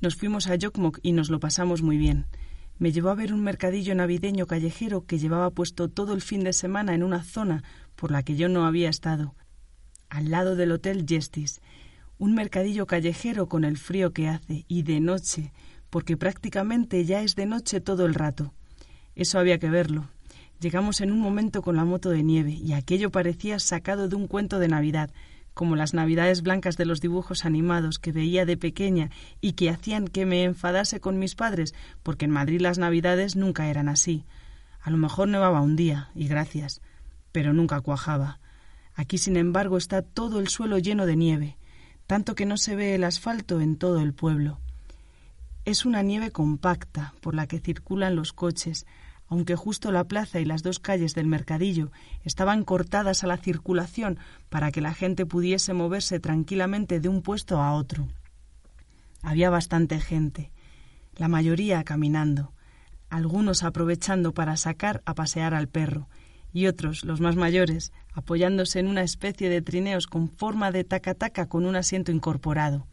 Nos fuimos a Yokmok y nos lo pasamos muy bien. Me llevó a ver un mercadillo navideño callejero que llevaba puesto todo el fin de semana en una zona por la que yo no había estado, al lado del Hotel Justice. Un mercadillo callejero con el frío que hace y de noche, porque prácticamente ya es de noche todo el rato. Eso había que verlo. Llegamos en un momento con la moto de nieve y aquello parecía sacado de un cuento de Navidad, como las navidades blancas de los dibujos animados que veía de pequeña y que hacían que me enfadase con mis padres, porque en Madrid las navidades nunca eran así. A lo mejor nevaba un día, y gracias, pero nunca cuajaba. Aquí, sin embargo, está todo el suelo lleno de nieve, tanto que no se ve el asfalto en todo el pueblo. Es una nieve compacta por la que circulan los coches, aunque justo la plaza y las dos calles del mercadillo estaban cortadas a la circulación para que la gente pudiese moverse tranquilamente de un puesto a otro. Había bastante gente, la mayoría caminando, algunos aprovechando para sacar a pasear al perro, y otros, los más mayores, apoyándose en una especie de trineos con forma de taca-taca con un asiento incorporado.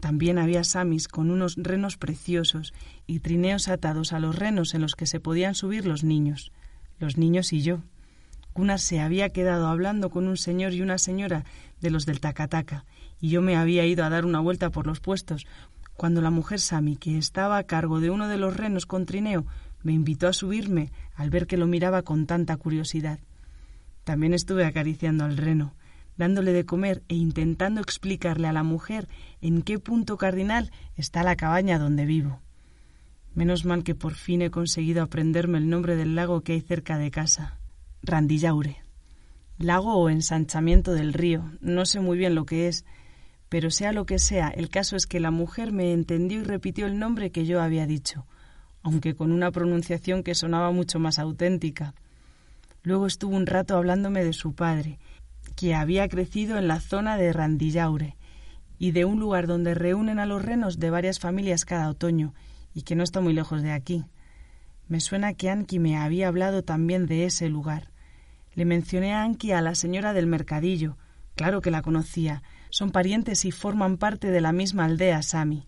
También había samis con unos renos preciosos y trineos atados a los renos en los que se podían subir los niños, los niños y yo. Gunnar se había quedado hablando con un señor y una señora de los del tacataca, y yo me había ido a dar una vuelta por los puestos, cuando la mujer Sami, que estaba a cargo de uno de los renos con trineo, me invitó a subirme al ver que lo miraba con tanta curiosidad. También estuve acariciando al reno, dándole de comer e intentando explicarle a la mujer en qué punto cardinal está la cabaña donde vivo. Menos mal que por fin he conseguido aprenderme el nombre del lago que hay cerca de casa. Randillaure. Lago o ensanchamiento del río, no sé muy bien lo que es, pero sea lo que sea, el caso es que la mujer me entendió y repitió el nombre que yo había dicho, aunque con una pronunciación que sonaba mucho más auténtica. Luego estuvo un rato hablándome de su padre que había crecido en la zona de Randillaure y de un lugar donde reúnen a los renos de varias familias cada otoño y que no está muy lejos de aquí. Me suena que Anki me había hablado también de ese lugar. Le mencioné a Anki a la señora del mercadillo. Claro que la conocía. Son parientes y forman parte de la misma aldea Sami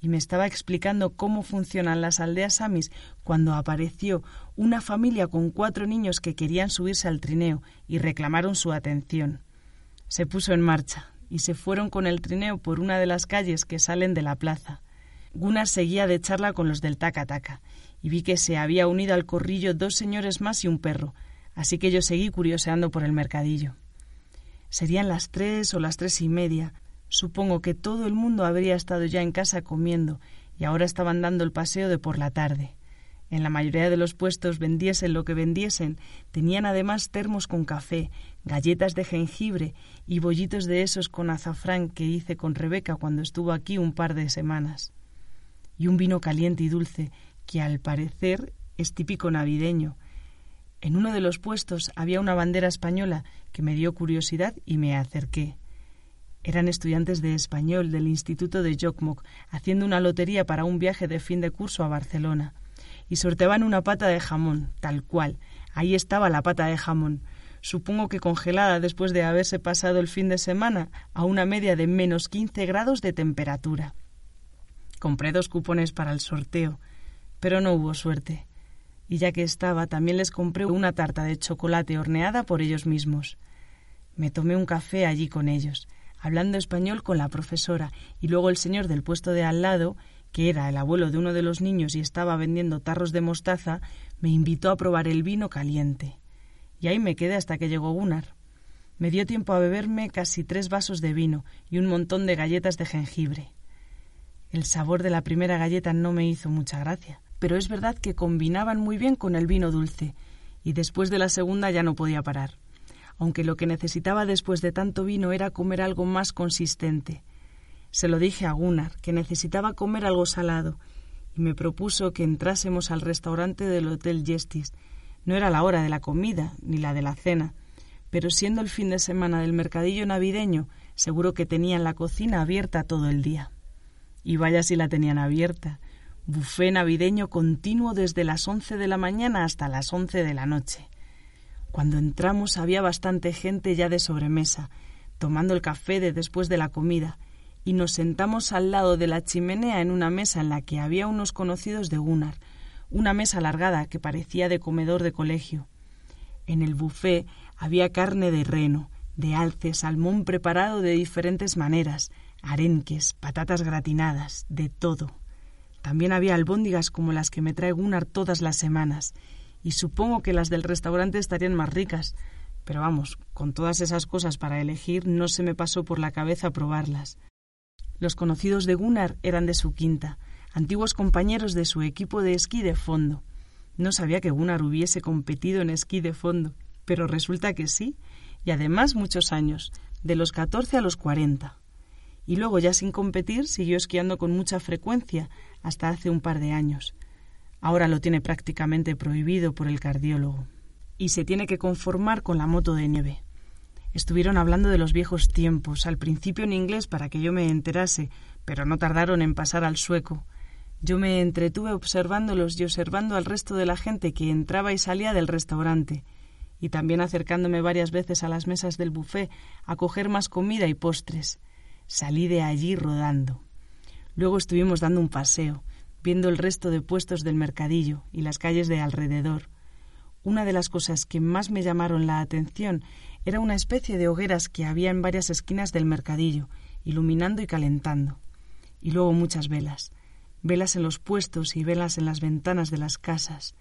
y me estaba explicando cómo funcionan las aldeas samis cuando apareció una familia con cuatro niños que querían subirse al trineo y reclamaron su atención. Se puso en marcha y se fueron con el trineo por una de las calles que salen de la plaza. Gunnar seguía de charla con los del taca y vi que se había unido al corrillo dos señores más y un perro, así que yo seguí curioseando por el mercadillo. Serían las tres o las tres y media, Supongo que todo el mundo habría estado ya en casa comiendo y ahora estaban dando el paseo de por la tarde. En la mayoría de los puestos vendiesen lo que vendiesen, tenían además termos con café, galletas de jengibre y bollitos de esos con azafrán que hice con Rebeca cuando estuvo aquí un par de semanas. Y un vino caliente y dulce que al parecer es típico navideño. En uno de los puestos había una bandera española que me dio curiosidad y me acerqué. Eran estudiantes de español del Instituto de Jokmok, haciendo una lotería para un viaje de fin de curso a Barcelona. Y sorteaban una pata de jamón, tal cual. Ahí estaba la pata de jamón. Supongo que congelada después de haberse pasado el fin de semana a una media de menos quince grados de temperatura. Compré dos cupones para el sorteo, pero no hubo suerte. Y ya que estaba, también les compré una tarta de chocolate horneada por ellos mismos. Me tomé un café allí con ellos hablando español con la profesora, y luego el señor del puesto de al lado, que era el abuelo de uno de los niños y estaba vendiendo tarros de mostaza, me invitó a probar el vino caliente. Y ahí me quedé hasta que llegó Gunnar. Me dio tiempo a beberme casi tres vasos de vino y un montón de galletas de jengibre. El sabor de la primera galleta no me hizo mucha gracia, pero es verdad que combinaban muy bien con el vino dulce, y después de la segunda ya no podía parar aunque lo que necesitaba después de tanto vino era comer algo más consistente. Se lo dije a Gunnar, que necesitaba comer algo salado, y me propuso que entrásemos al restaurante del Hotel Gestis. No era la hora de la comida, ni la de la cena, pero siendo el fin de semana del mercadillo navideño, seguro que tenían la cocina abierta todo el día. Y vaya si la tenían abierta. Bufé navideño continuo desde las once de la mañana hasta las once de la noche. Cuando entramos había bastante gente ya de sobremesa, tomando el café de después de la comida, y nos sentamos al lado de la chimenea en una mesa en la que había unos conocidos de Gunnar, una mesa alargada que parecía de comedor de colegio. En el buffet había carne de reno, de alce, salmón preparado de diferentes maneras, arenques, patatas gratinadas, de todo. También había albóndigas como las que me trae Gunnar todas las semanas, y supongo que las del restaurante estarían más ricas, pero vamos, con todas esas cosas para elegir no se me pasó por la cabeza probarlas. Los conocidos de Gunnar eran de su quinta, antiguos compañeros de su equipo de esquí de fondo. No sabía que Gunnar hubiese competido en esquí de fondo, pero resulta que sí, y además muchos años, de los catorce a los cuarenta. Y luego, ya sin competir, siguió esquiando con mucha frecuencia hasta hace un par de años. Ahora lo tiene prácticamente prohibido por el cardiólogo. Y se tiene que conformar con la moto de nieve. Estuvieron hablando de los viejos tiempos, al principio en inglés para que yo me enterase, pero no tardaron en pasar al sueco. Yo me entretuve observándolos y observando al resto de la gente que entraba y salía del restaurante, y también acercándome varias veces a las mesas del buffet a coger más comida y postres. Salí de allí rodando. Luego estuvimos dando un paseo, viendo el resto de puestos del mercadillo y las calles de alrededor. Una de las cosas que más me llamaron la atención era una especie de hogueras que había en varias esquinas del mercadillo, iluminando y calentando. Y luego muchas velas. Velas en los puestos y velas en las ventanas de las casas.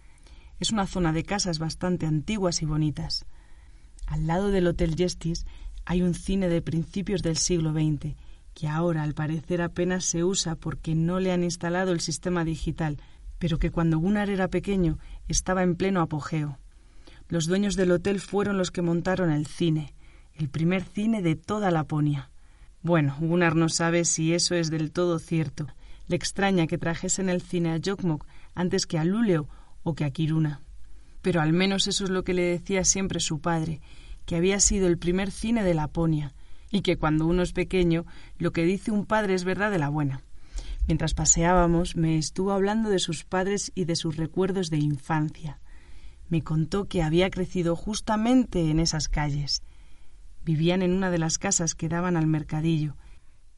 Es una zona de casas bastante antiguas y bonitas. Al lado del Hotel Justice hay un cine de principios del siglo XX que ahora al parecer apenas se usa porque no le han instalado el sistema digital, pero que cuando Gunnar era pequeño estaba en pleno apogeo. Los dueños del hotel fueron los que montaron el cine, el primer cine de toda Laponia. Bueno, Gunnar no sabe si eso es del todo cierto. Le extraña que trajesen el cine a Jokmok antes que a Luleo o que a Kiruna. Pero al menos eso es lo que le decía siempre su padre, que había sido el primer cine de Laponia, y que cuando uno es pequeño lo que dice un padre es verdad de la buena. Mientras paseábamos me estuvo hablando de sus padres y de sus recuerdos de infancia. Me contó que había crecido justamente en esas calles. Vivían en una de las casas que daban al mercadillo,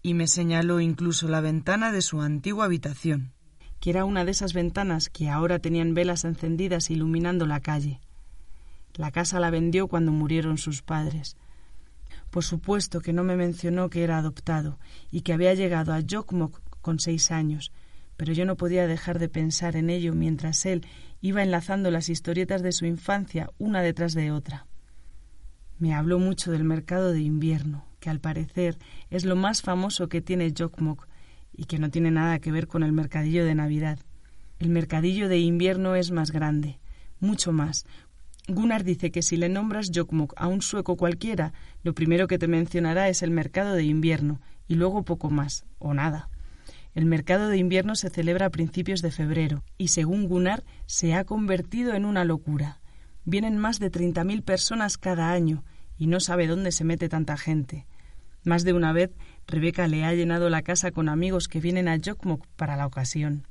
y me señaló incluso la ventana de su antigua habitación, que era una de esas ventanas que ahora tenían velas encendidas iluminando la calle. La casa la vendió cuando murieron sus padres, por supuesto que no me mencionó que era adoptado y que había llegado a Jokmok con seis años, pero yo no podía dejar de pensar en ello mientras él iba enlazando las historietas de su infancia una detrás de otra. Me habló mucho del mercado de invierno, que al parecer es lo más famoso que tiene Jokmok y que no tiene nada que ver con el mercadillo de Navidad. El mercadillo de invierno es más grande, mucho más, Gunnar dice que si le nombras Jokmok a un sueco cualquiera, lo primero que te mencionará es el mercado de invierno, y luego poco más, o nada. El mercado de invierno se celebra a principios de febrero, y según Gunnar, se ha convertido en una locura. Vienen más de treinta mil personas cada año, y no sabe dónde se mete tanta gente. Más de una vez, Rebeca le ha llenado la casa con amigos que vienen a Jokmok para la ocasión.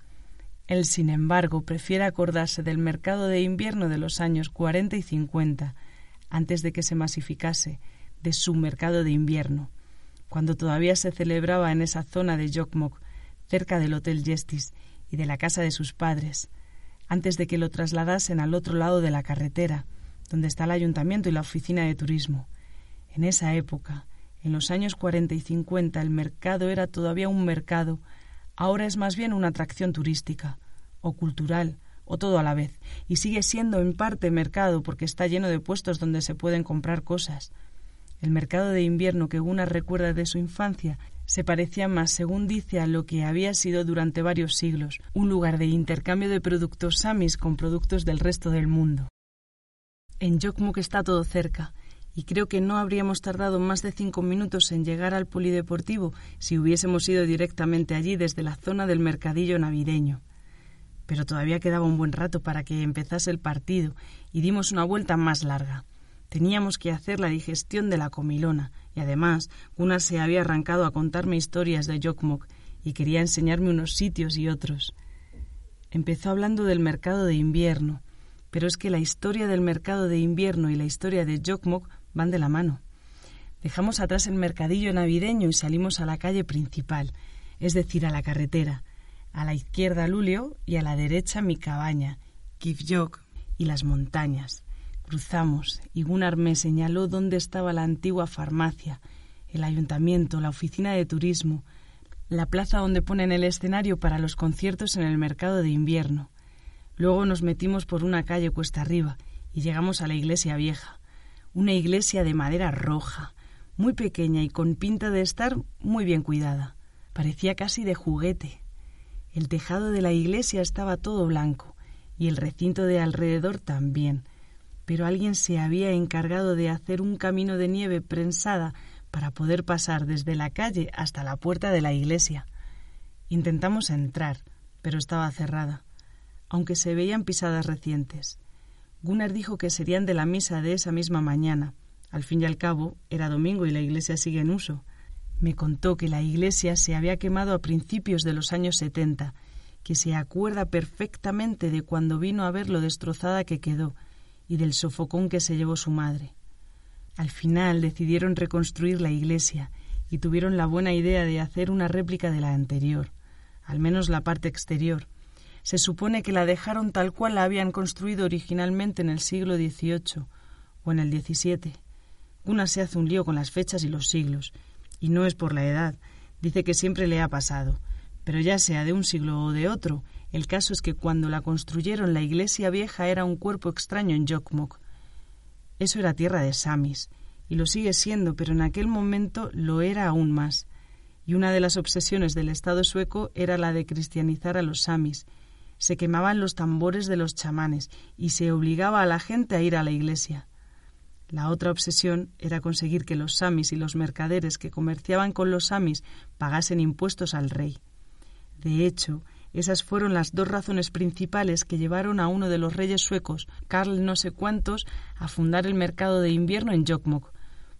Él, sin embargo, prefiere acordarse del mercado de invierno de los años 40 y 50, antes de que se masificase, de su mercado de invierno, cuando todavía se celebraba en esa zona de Jokmok, cerca del Hotel Jestis y de la casa de sus padres, antes de que lo trasladasen al otro lado de la carretera, donde está el ayuntamiento y la oficina de turismo. En esa época, en los años 40 y 50, el mercado era todavía un mercado ahora es más bien una atracción turística o cultural o todo a la vez, y sigue siendo en parte mercado porque está lleno de puestos donde se pueden comprar cosas. El mercado de invierno que Gunnar recuerda de su infancia se parecía más, según dice, a lo que había sido durante varios siglos, un lugar de intercambio de productos samis con productos del resto del mundo. En Jokmuk está todo cerca, y creo que no habríamos tardado más de cinco minutos en llegar al polideportivo si hubiésemos ido directamente allí desde la zona del mercadillo navideño. Pero todavía quedaba un buen rato para que empezase el partido y dimos una vuelta más larga. Teníamos que hacer la digestión de la comilona y además Gunnar se había arrancado a contarme historias de Jokmok y quería enseñarme unos sitios y otros. Empezó hablando del mercado de invierno, pero es que la historia del mercado de invierno y la historia de Jokmok van de la mano. Dejamos atrás el mercadillo navideño y salimos a la calle principal, es decir, a la carretera. A la izquierda Lulio y a la derecha mi cabaña, Kivjok y las montañas. Cruzamos y Gunnar me señaló dónde estaba la antigua farmacia, el ayuntamiento, la oficina de turismo, la plaza donde ponen el escenario para los conciertos en el mercado de invierno. Luego nos metimos por una calle cuesta arriba y llegamos a la iglesia vieja, una iglesia de madera roja, muy pequeña y con pinta de estar muy bien cuidada. Parecía casi de juguete. El tejado de la iglesia estaba todo blanco y el recinto de alrededor también, pero alguien se había encargado de hacer un camino de nieve prensada para poder pasar desde la calle hasta la puerta de la iglesia. Intentamos entrar, pero estaba cerrada, aunque se veían pisadas recientes. Gunnar dijo que serían de la misa de esa misma mañana. Al fin y al cabo, era domingo y la iglesia sigue en uso. Me contó que la iglesia se había quemado a principios de los años setenta, que se acuerda perfectamente de cuando vino a ver lo destrozada que quedó y del sofocón que se llevó su madre. Al final decidieron reconstruir la iglesia y tuvieron la buena idea de hacer una réplica de la anterior, al menos la parte exterior. Se supone que la dejaron tal cual la habían construido originalmente en el siglo XVIII o en el XVII. Una se hace un lío con las fechas y los siglos, y no es por la edad, dice que siempre le ha pasado. Pero ya sea de un siglo o de otro, el caso es que cuando la construyeron la iglesia vieja era un cuerpo extraño en Jokmok, eso era tierra de samis, y lo sigue siendo, pero en aquel momento lo era aún más. Y una de las obsesiones del Estado sueco era la de cristianizar a los samis. Se quemaban los tambores de los chamanes y se obligaba a la gente a ir a la iglesia. La otra obsesión era conseguir que los samis y los mercaderes que comerciaban con los samis pagasen impuestos al rey. De hecho, esas fueron las dos razones principales que llevaron a uno de los reyes suecos, Karl no sé cuántos, a fundar el mercado de invierno en Jokkmokk.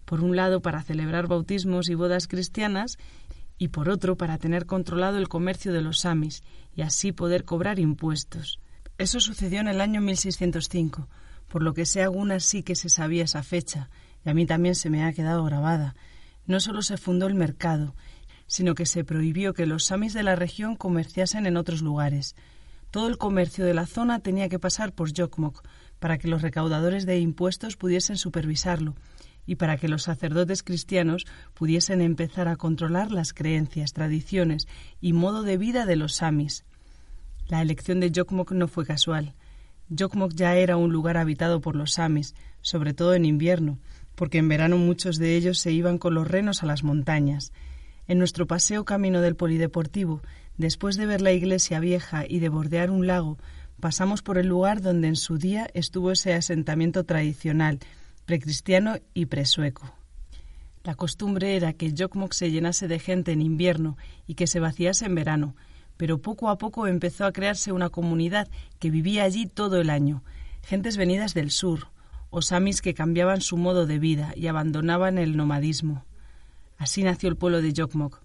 Por un lado, para celebrar bautismos y bodas cristianas, y por otro, para tener controlado el comercio de los samis y así poder cobrar impuestos. Eso sucedió en el año 1605, por lo que sé algunas sí que se sabía esa fecha, y a mí también se me ha quedado grabada. No solo se fundó el mercado, sino que se prohibió que los samis de la región comerciasen en otros lugares. Todo el comercio de la zona tenía que pasar por Jokmok para que los recaudadores de impuestos pudiesen supervisarlo y para que los sacerdotes cristianos pudiesen empezar a controlar las creencias, tradiciones y modo de vida de los samis. La elección de Jokmok no fue casual. Jokmok ya era un lugar habitado por los samis, sobre todo en invierno, porque en verano muchos de ellos se iban con los renos a las montañas, en nuestro paseo camino del Polideportivo, después de ver la iglesia vieja y de bordear un lago, pasamos por el lugar donde en su día estuvo ese asentamiento tradicional, precristiano y presueco. La costumbre era que Jokmok se llenase de gente en invierno y que se vaciase en verano, pero poco a poco empezó a crearse una comunidad que vivía allí todo el año, gentes venidas del sur, osamis que cambiaban su modo de vida y abandonaban el nomadismo. Así nació el pueblo de Jokmok.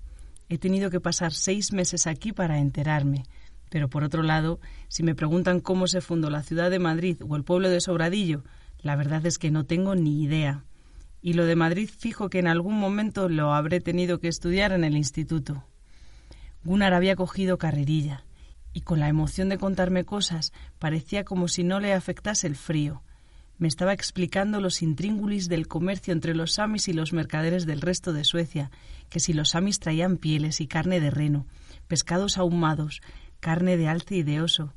He tenido que pasar seis meses aquí para enterarme. Pero por otro lado, si me preguntan cómo se fundó la ciudad de Madrid o el pueblo de Sobradillo, la verdad es que no tengo ni idea. Y lo de Madrid fijo que en algún momento lo habré tenido que estudiar en el instituto. Gunnar había cogido carrerilla, y con la emoción de contarme cosas parecía como si no le afectase el frío. Me estaba explicando los intríngulis del comercio entre los samis y los mercaderes del resto de Suecia, que si los samis traían pieles y carne de reno, pescados ahumados, carne de alce y de oso,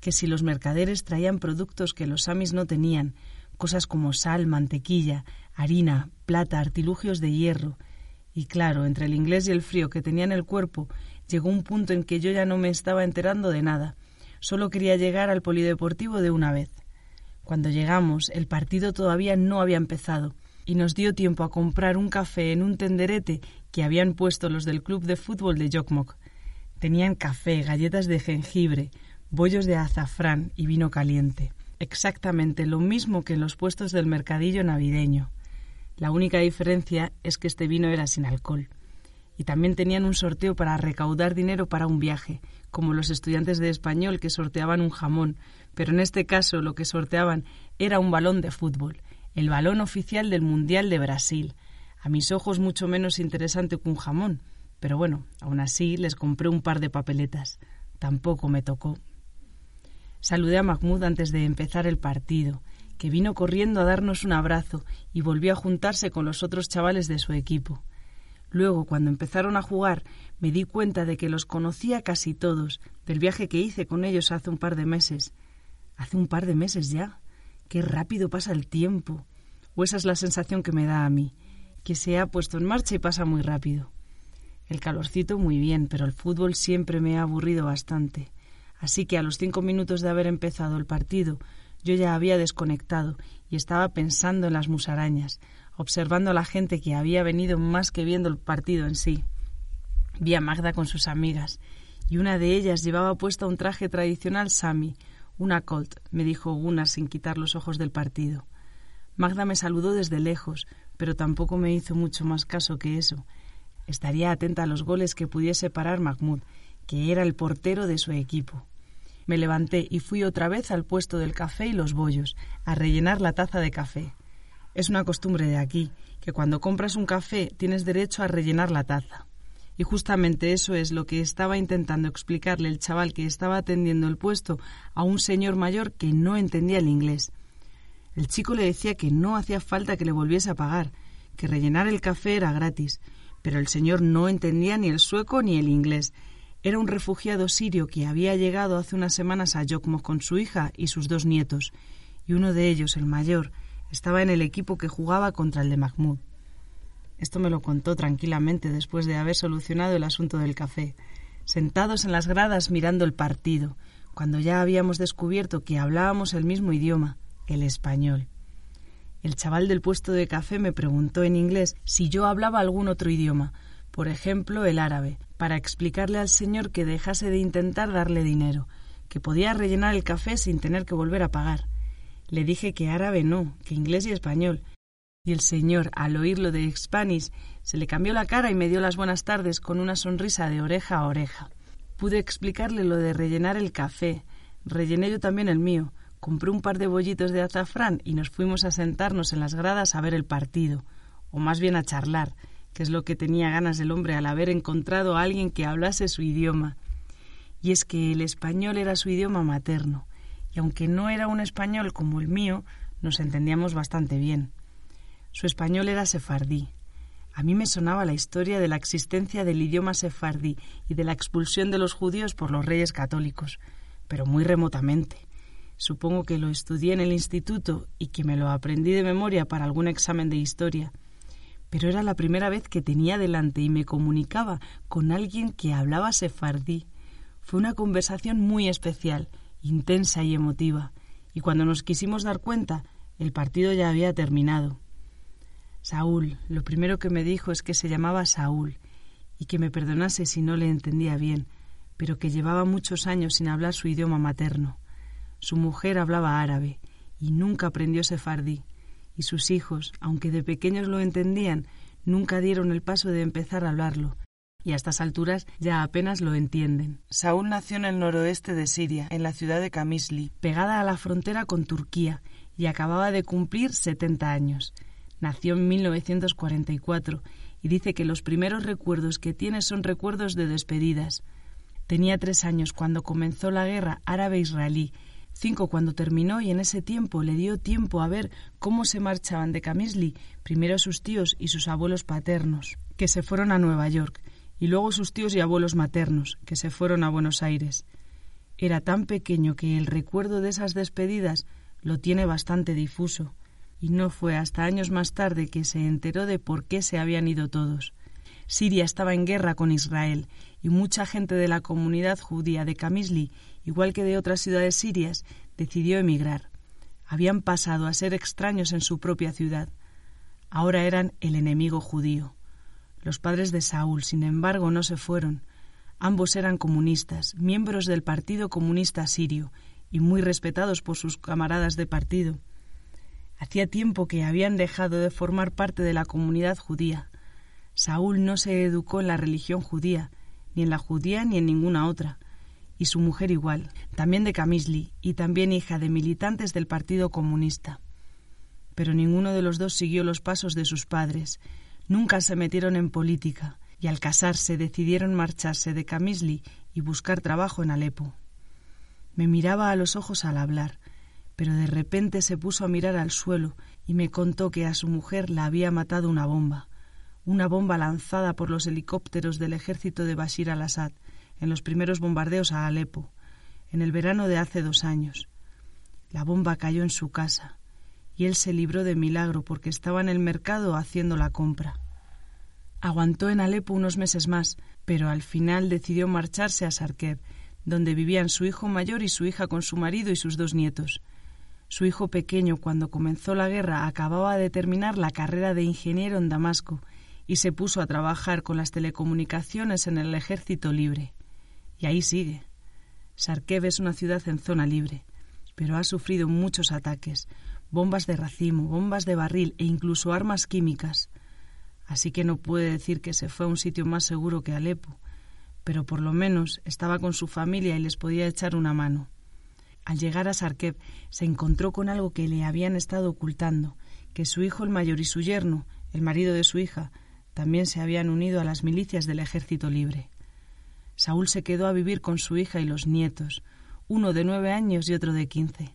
que si los mercaderes traían productos que los samis no tenían, cosas como sal, mantequilla, harina, plata, artilugios de hierro. Y claro, entre el inglés y el frío que tenía en el cuerpo, llegó un punto en que yo ya no me estaba enterando de nada. Solo quería llegar al polideportivo de una vez. Cuando llegamos, el partido todavía no había empezado y nos dio tiempo a comprar un café en un tenderete que habían puesto los del club de fútbol de Jokmok. Tenían café, galletas de jengibre, bollos de azafrán y vino caliente. Exactamente lo mismo que en los puestos del mercadillo navideño. La única diferencia es que este vino era sin alcohol. Y también tenían un sorteo para recaudar dinero para un viaje, como los estudiantes de español que sorteaban un jamón, pero en este caso lo que sorteaban era un balón de fútbol, el balón oficial del Mundial de Brasil. A mis ojos mucho menos interesante que un jamón, pero bueno, aún así les compré un par de papeletas. Tampoco me tocó. Saludé a Mahmoud antes de empezar el partido, que vino corriendo a darnos un abrazo y volvió a juntarse con los otros chavales de su equipo. Luego, cuando empezaron a jugar, me di cuenta de que los conocía casi todos, del viaje que hice con ellos hace un par de meses. Hace un par de meses ya. Qué rápido pasa el tiempo. O esa es la sensación que me da a mí, que se ha puesto en marcha y pasa muy rápido. El calorcito muy bien, pero el fútbol siempre me ha aburrido bastante. Así que a los cinco minutos de haber empezado el partido, yo ya había desconectado y estaba pensando en las musarañas, observando a la gente que había venido más que viendo el partido en sí. Vi a Magda con sus amigas, y una de ellas llevaba puesta un traje tradicional sami, una colt, me dijo Gunnar sin quitar los ojos del partido. Magda me saludó desde lejos, pero tampoco me hizo mucho más caso que eso. Estaría atenta a los goles que pudiese parar Mahmoud, que era el portero de su equipo. Me levanté y fui otra vez al puesto del café y los bollos, a rellenar la taza de café. Es una costumbre de aquí, que cuando compras un café tienes derecho a rellenar la taza. Y justamente eso es lo que estaba intentando explicarle el chaval que estaba atendiendo el puesto a un señor mayor que no entendía el inglés. El chico le decía que no hacía falta que le volviese a pagar, que rellenar el café era gratis, pero el señor no entendía ni el sueco ni el inglés. Era un refugiado sirio que había llegado hace unas semanas a Yokmok con su hija y sus dos nietos, y uno de ellos, el mayor, estaba en el equipo que jugaba contra el de Mahmoud. Esto me lo contó tranquilamente después de haber solucionado el asunto del café, sentados en las gradas mirando el partido, cuando ya habíamos descubierto que hablábamos el mismo idioma, el español. El chaval del puesto de café me preguntó en inglés si yo hablaba algún otro idioma, por ejemplo el árabe, para explicarle al señor que dejase de intentar darle dinero, que podía rellenar el café sin tener que volver a pagar. Le dije que árabe no, que inglés y español. Y el señor, al oírlo de Spanish, se le cambió la cara y me dio las buenas tardes con una sonrisa de oreja a oreja. Pude explicarle lo de rellenar el café. Rellené yo también el mío. Compré un par de bollitos de azafrán y nos fuimos a sentarnos en las gradas a ver el partido, o más bien a charlar, que es lo que tenía ganas el hombre al haber encontrado a alguien que hablase su idioma. Y es que el español era su idioma materno, y aunque no era un español como el mío, nos entendíamos bastante bien. Su español era sefardí. A mí me sonaba la historia de la existencia del idioma sefardí y de la expulsión de los judíos por los reyes católicos, pero muy remotamente. Supongo que lo estudié en el instituto y que me lo aprendí de memoria para algún examen de historia. Pero era la primera vez que tenía delante y me comunicaba con alguien que hablaba sefardí. Fue una conversación muy especial intensa y emotiva, y cuando nos quisimos dar cuenta, el partido ya había terminado. Saúl, lo primero que me dijo es que se llamaba Saúl, y que me perdonase si no le entendía bien, pero que llevaba muchos años sin hablar su idioma materno. Su mujer hablaba árabe, y nunca aprendió sefardí, y sus hijos, aunque de pequeños lo entendían, nunca dieron el paso de empezar a hablarlo, y a estas alturas ya apenas lo entienden. Saúl nació en el noroeste de Siria, en la ciudad de Kamisli, pegada a la frontera con Turquía, y acababa de cumplir 70 años. Nació en 1944 y dice que los primeros recuerdos que tiene son recuerdos de despedidas. Tenía tres años cuando comenzó la guerra árabe-israelí, cinco cuando terminó y en ese tiempo le dio tiempo a ver cómo se marchaban de Kamisli primero sus tíos y sus abuelos paternos, que se fueron a Nueva York, y luego sus tíos y abuelos maternos, que se fueron a Buenos Aires. Era tan pequeño que el recuerdo de esas despedidas lo tiene bastante difuso, y no fue hasta años más tarde que se enteró de por qué se habían ido todos. Siria estaba en guerra con Israel, y mucha gente de la comunidad judía de Kamisli, igual que de otras ciudades sirias, decidió emigrar. Habían pasado a ser extraños en su propia ciudad. Ahora eran el enemigo judío. Los padres de Saúl, sin embargo, no se fueron. Ambos eran comunistas, miembros del Partido Comunista Sirio, y muy respetados por sus camaradas de partido. Hacía tiempo que habían dejado de formar parte de la comunidad judía. Saúl no se educó en la religión judía, ni en la judía ni en ninguna otra, y su mujer igual, también de Camisli, y también hija de militantes del Partido Comunista. Pero ninguno de los dos siguió los pasos de sus padres, Nunca se metieron en política y al casarse decidieron marcharse de Camisli y buscar trabajo en Alepo. Me miraba a los ojos al hablar, pero de repente se puso a mirar al suelo y me contó que a su mujer la había matado una bomba, una bomba lanzada por los helicópteros del ejército de Bashir al-Assad en los primeros bombardeos a Alepo, en el verano de hace dos años. La bomba cayó en su casa y él se libró de milagro porque estaba en el mercado haciendo la compra. Aguantó en Alepo unos meses más, pero al final decidió marcharse a Sarkeb, donde vivían su hijo mayor y su hija con su marido y sus dos nietos. Su hijo pequeño, cuando comenzó la guerra, acababa de terminar la carrera de ingeniero en Damasco y se puso a trabajar con las telecomunicaciones en el ejército libre. Y ahí sigue. Sarkeb es una ciudad en zona libre, pero ha sufrido muchos ataques, bombas de racimo, bombas de barril e incluso armas químicas. Así que no puede decir que se fue a un sitio más seguro que Alepo, pero por lo menos estaba con su familia y les podía echar una mano. Al llegar a Sarkeb se encontró con algo que le habían estado ocultando, que su hijo el mayor y su yerno, el marido de su hija, también se habían unido a las milicias del ejército libre. Saúl se quedó a vivir con su hija y los nietos, uno de nueve años y otro de quince.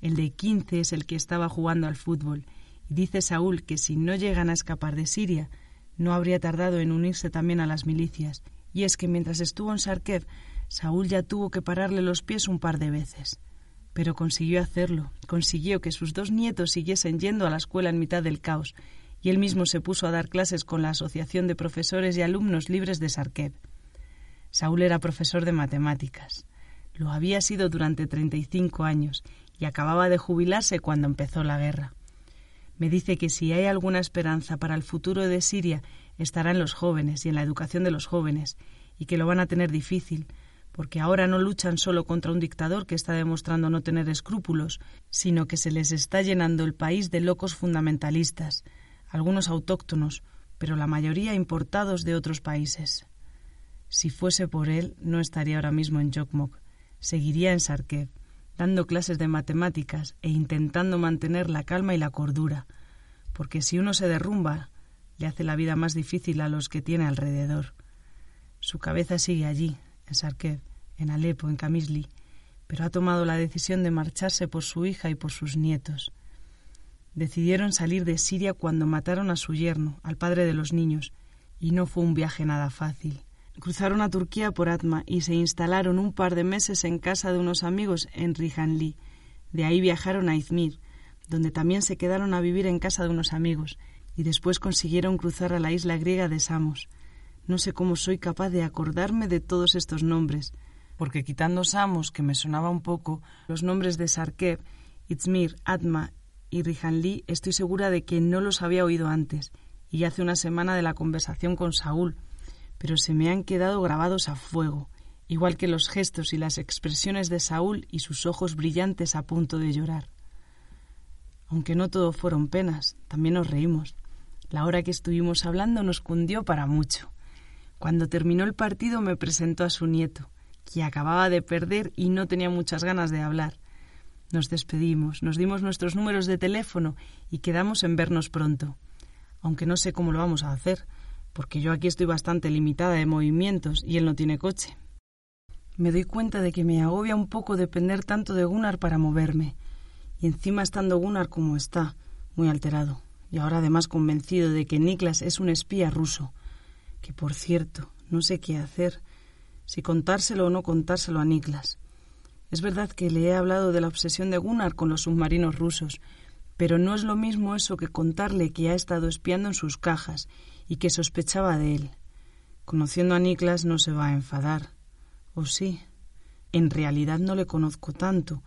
El de quince es el que estaba jugando al fútbol, y dice Saúl que si no llegan a escapar de Siria, no habría tardado en unirse también a las milicias, y es que mientras estuvo en Sarkev, Saúl ya tuvo que pararle los pies un par de veces. Pero consiguió hacerlo, consiguió que sus dos nietos siguiesen yendo a la escuela en mitad del caos, y él mismo se puso a dar clases con la Asociación de Profesores y Alumnos Libres de Sarkev. Saúl era profesor de matemáticas. Lo había sido durante treinta y cinco años y acababa de jubilarse cuando empezó la guerra. Me dice que si hay alguna esperanza para el futuro de Siria estará en los jóvenes y en la educación de los jóvenes, y que lo van a tener difícil, porque ahora no luchan solo contra un dictador que está demostrando no tener escrúpulos, sino que se les está llenando el país de locos fundamentalistas, algunos autóctonos, pero la mayoría importados de otros países. Si fuese por él, no estaría ahora mismo en Jokmok, seguiría en Sarkev, dando clases de matemáticas e intentando mantener la calma y la cordura, porque si uno se derrumba, le hace la vida más difícil a los que tiene alrededor. Su cabeza sigue allí, en Sarkev, en Alepo, en Camisli, pero ha tomado la decisión de marcharse por su hija y por sus nietos. Decidieron salir de Siria cuando mataron a su yerno, al padre de los niños, y no fue un viaje nada fácil. Cruzaron a Turquía por Atma y se instalaron un par de meses en casa de unos amigos en Rijanli. De ahí viajaron a Izmir, donde también se quedaron a vivir en casa de unos amigos, y después consiguieron cruzar a la isla griega de Samos. No sé cómo soy capaz de acordarme de todos estos nombres, porque quitando Samos, que me sonaba un poco, los nombres de Sarkeb, Izmir, Atma y Rijanli estoy segura de que no los había oído antes, y hace una semana de la conversación con Saúl, pero se me han quedado grabados a fuego, igual que los gestos y las expresiones de Saúl y sus ojos brillantes a punto de llorar. Aunque no todo fueron penas, también nos reímos. La hora que estuvimos hablando nos cundió para mucho. Cuando terminó el partido me presentó a su nieto, que acababa de perder y no tenía muchas ganas de hablar. Nos despedimos, nos dimos nuestros números de teléfono y quedamos en vernos pronto. Aunque no sé cómo lo vamos a hacer, porque yo aquí estoy bastante limitada de movimientos y él no tiene coche. Me doy cuenta de que me agobia un poco depender tanto de Gunnar para moverme, y encima estando Gunnar como está, muy alterado, y ahora además convencido de que Niklas es un espía ruso, que por cierto, no sé qué hacer, si contárselo o no contárselo a Niklas. Es verdad que le he hablado de la obsesión de Gunnar con los submarinos rusos, pero no es lo mismo eso que contarle que ha estado espiando en sus cajas y que sospechaba de él. Conociendo a Niklas no se va a enfadar. ¿O sí? En realidad no le conozco tanto,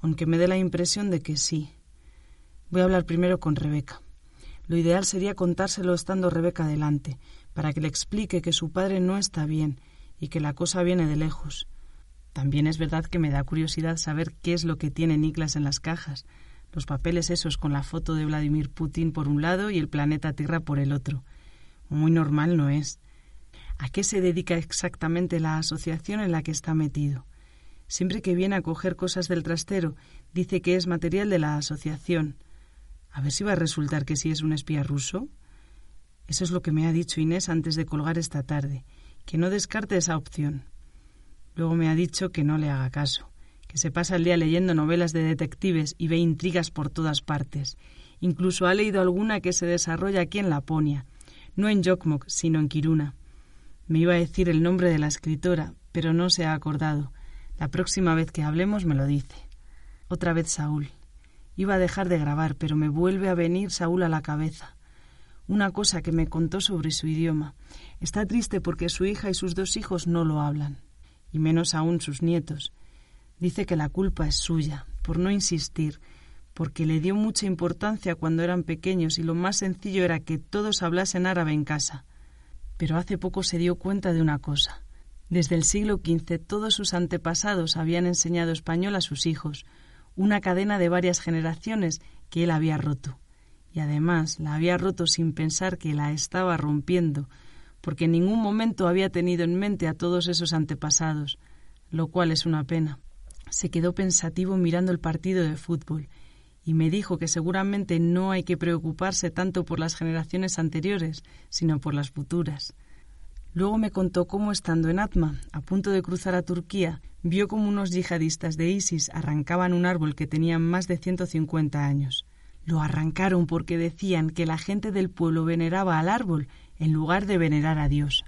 aunque me dé la impresión de que sí. Voy a hablar primero con Rebeca. Lo ideal sería contárselo estando Rebeca delante, para que le explique que su padre no está bien y que la cosa viene de lejos. También es verdad que me da curiosidad saber qué es lo que tiene Niklas en las cajas, los papeles esos con la foto de Vladimir Putin por un lado y el planeta Tierra por el otro. Muy normal no es. ¿A qué se dedica exactamente la asociación en la que está metido? Siempre que viene a coger cosas del trastero, dice que es material de la asociación. A ver si va a resultar que sí es un espía ruso. Eso es lo que me ha dicho Inés antes de colgar esta tarde, que no descarte esa opción. Luego me ha dicho que no le haga caso, que se pasa el día leyendo novelas de detectives y ve intrigas por todas partes. Incluso ha leído alguna que se desarrolla aquí en Laponia, no en Jokmok, sino en Kiruna. Me iba a decir el nombre de la escritora, pero no se ha acordado. La próxima vez que hablemos me lo dice. Otra vez Saúl. Iba a dejar de grabar, pero me vuelve a venir Saúl a la cabeza. Una cosa que me contó sobre su idioma. Está triste porque su hija y sus dos hijos no lo hablan, y menos aún sus nietos. Dice que la culpa es suya, por no insistir, porque le dio mucha importancia cuando eran pequeños y lo más sencillo era que todos hablasen árabe en casa. Pero hace poco se dio cuenta de una cosa. Desde el siglo XV todos sus antepasados habían enseñado español a sus hijos, una cadena de varias generaciones que él había roto. Y además la había roto sin pensar que la estaba rompiendo, porque en ningún momento había tenido en mente a todos esos antepasados, lo cual es una pena. Se quedó pensativo mirando el partido de fútbol y me dijo que seguramente no hay que preocuparse tanto por las generaciones anteriores, sino por las futuras. Luego me contó cómo, estando en Atma, a punto de cruzar a Turquía, vio como unos yihadistas de ISIS arrancaban un árbol que tenía más de 150 años. Lo arrancaron porque decían que la gente del pueblo veneraba al árbol en lugar de venerar a Dios.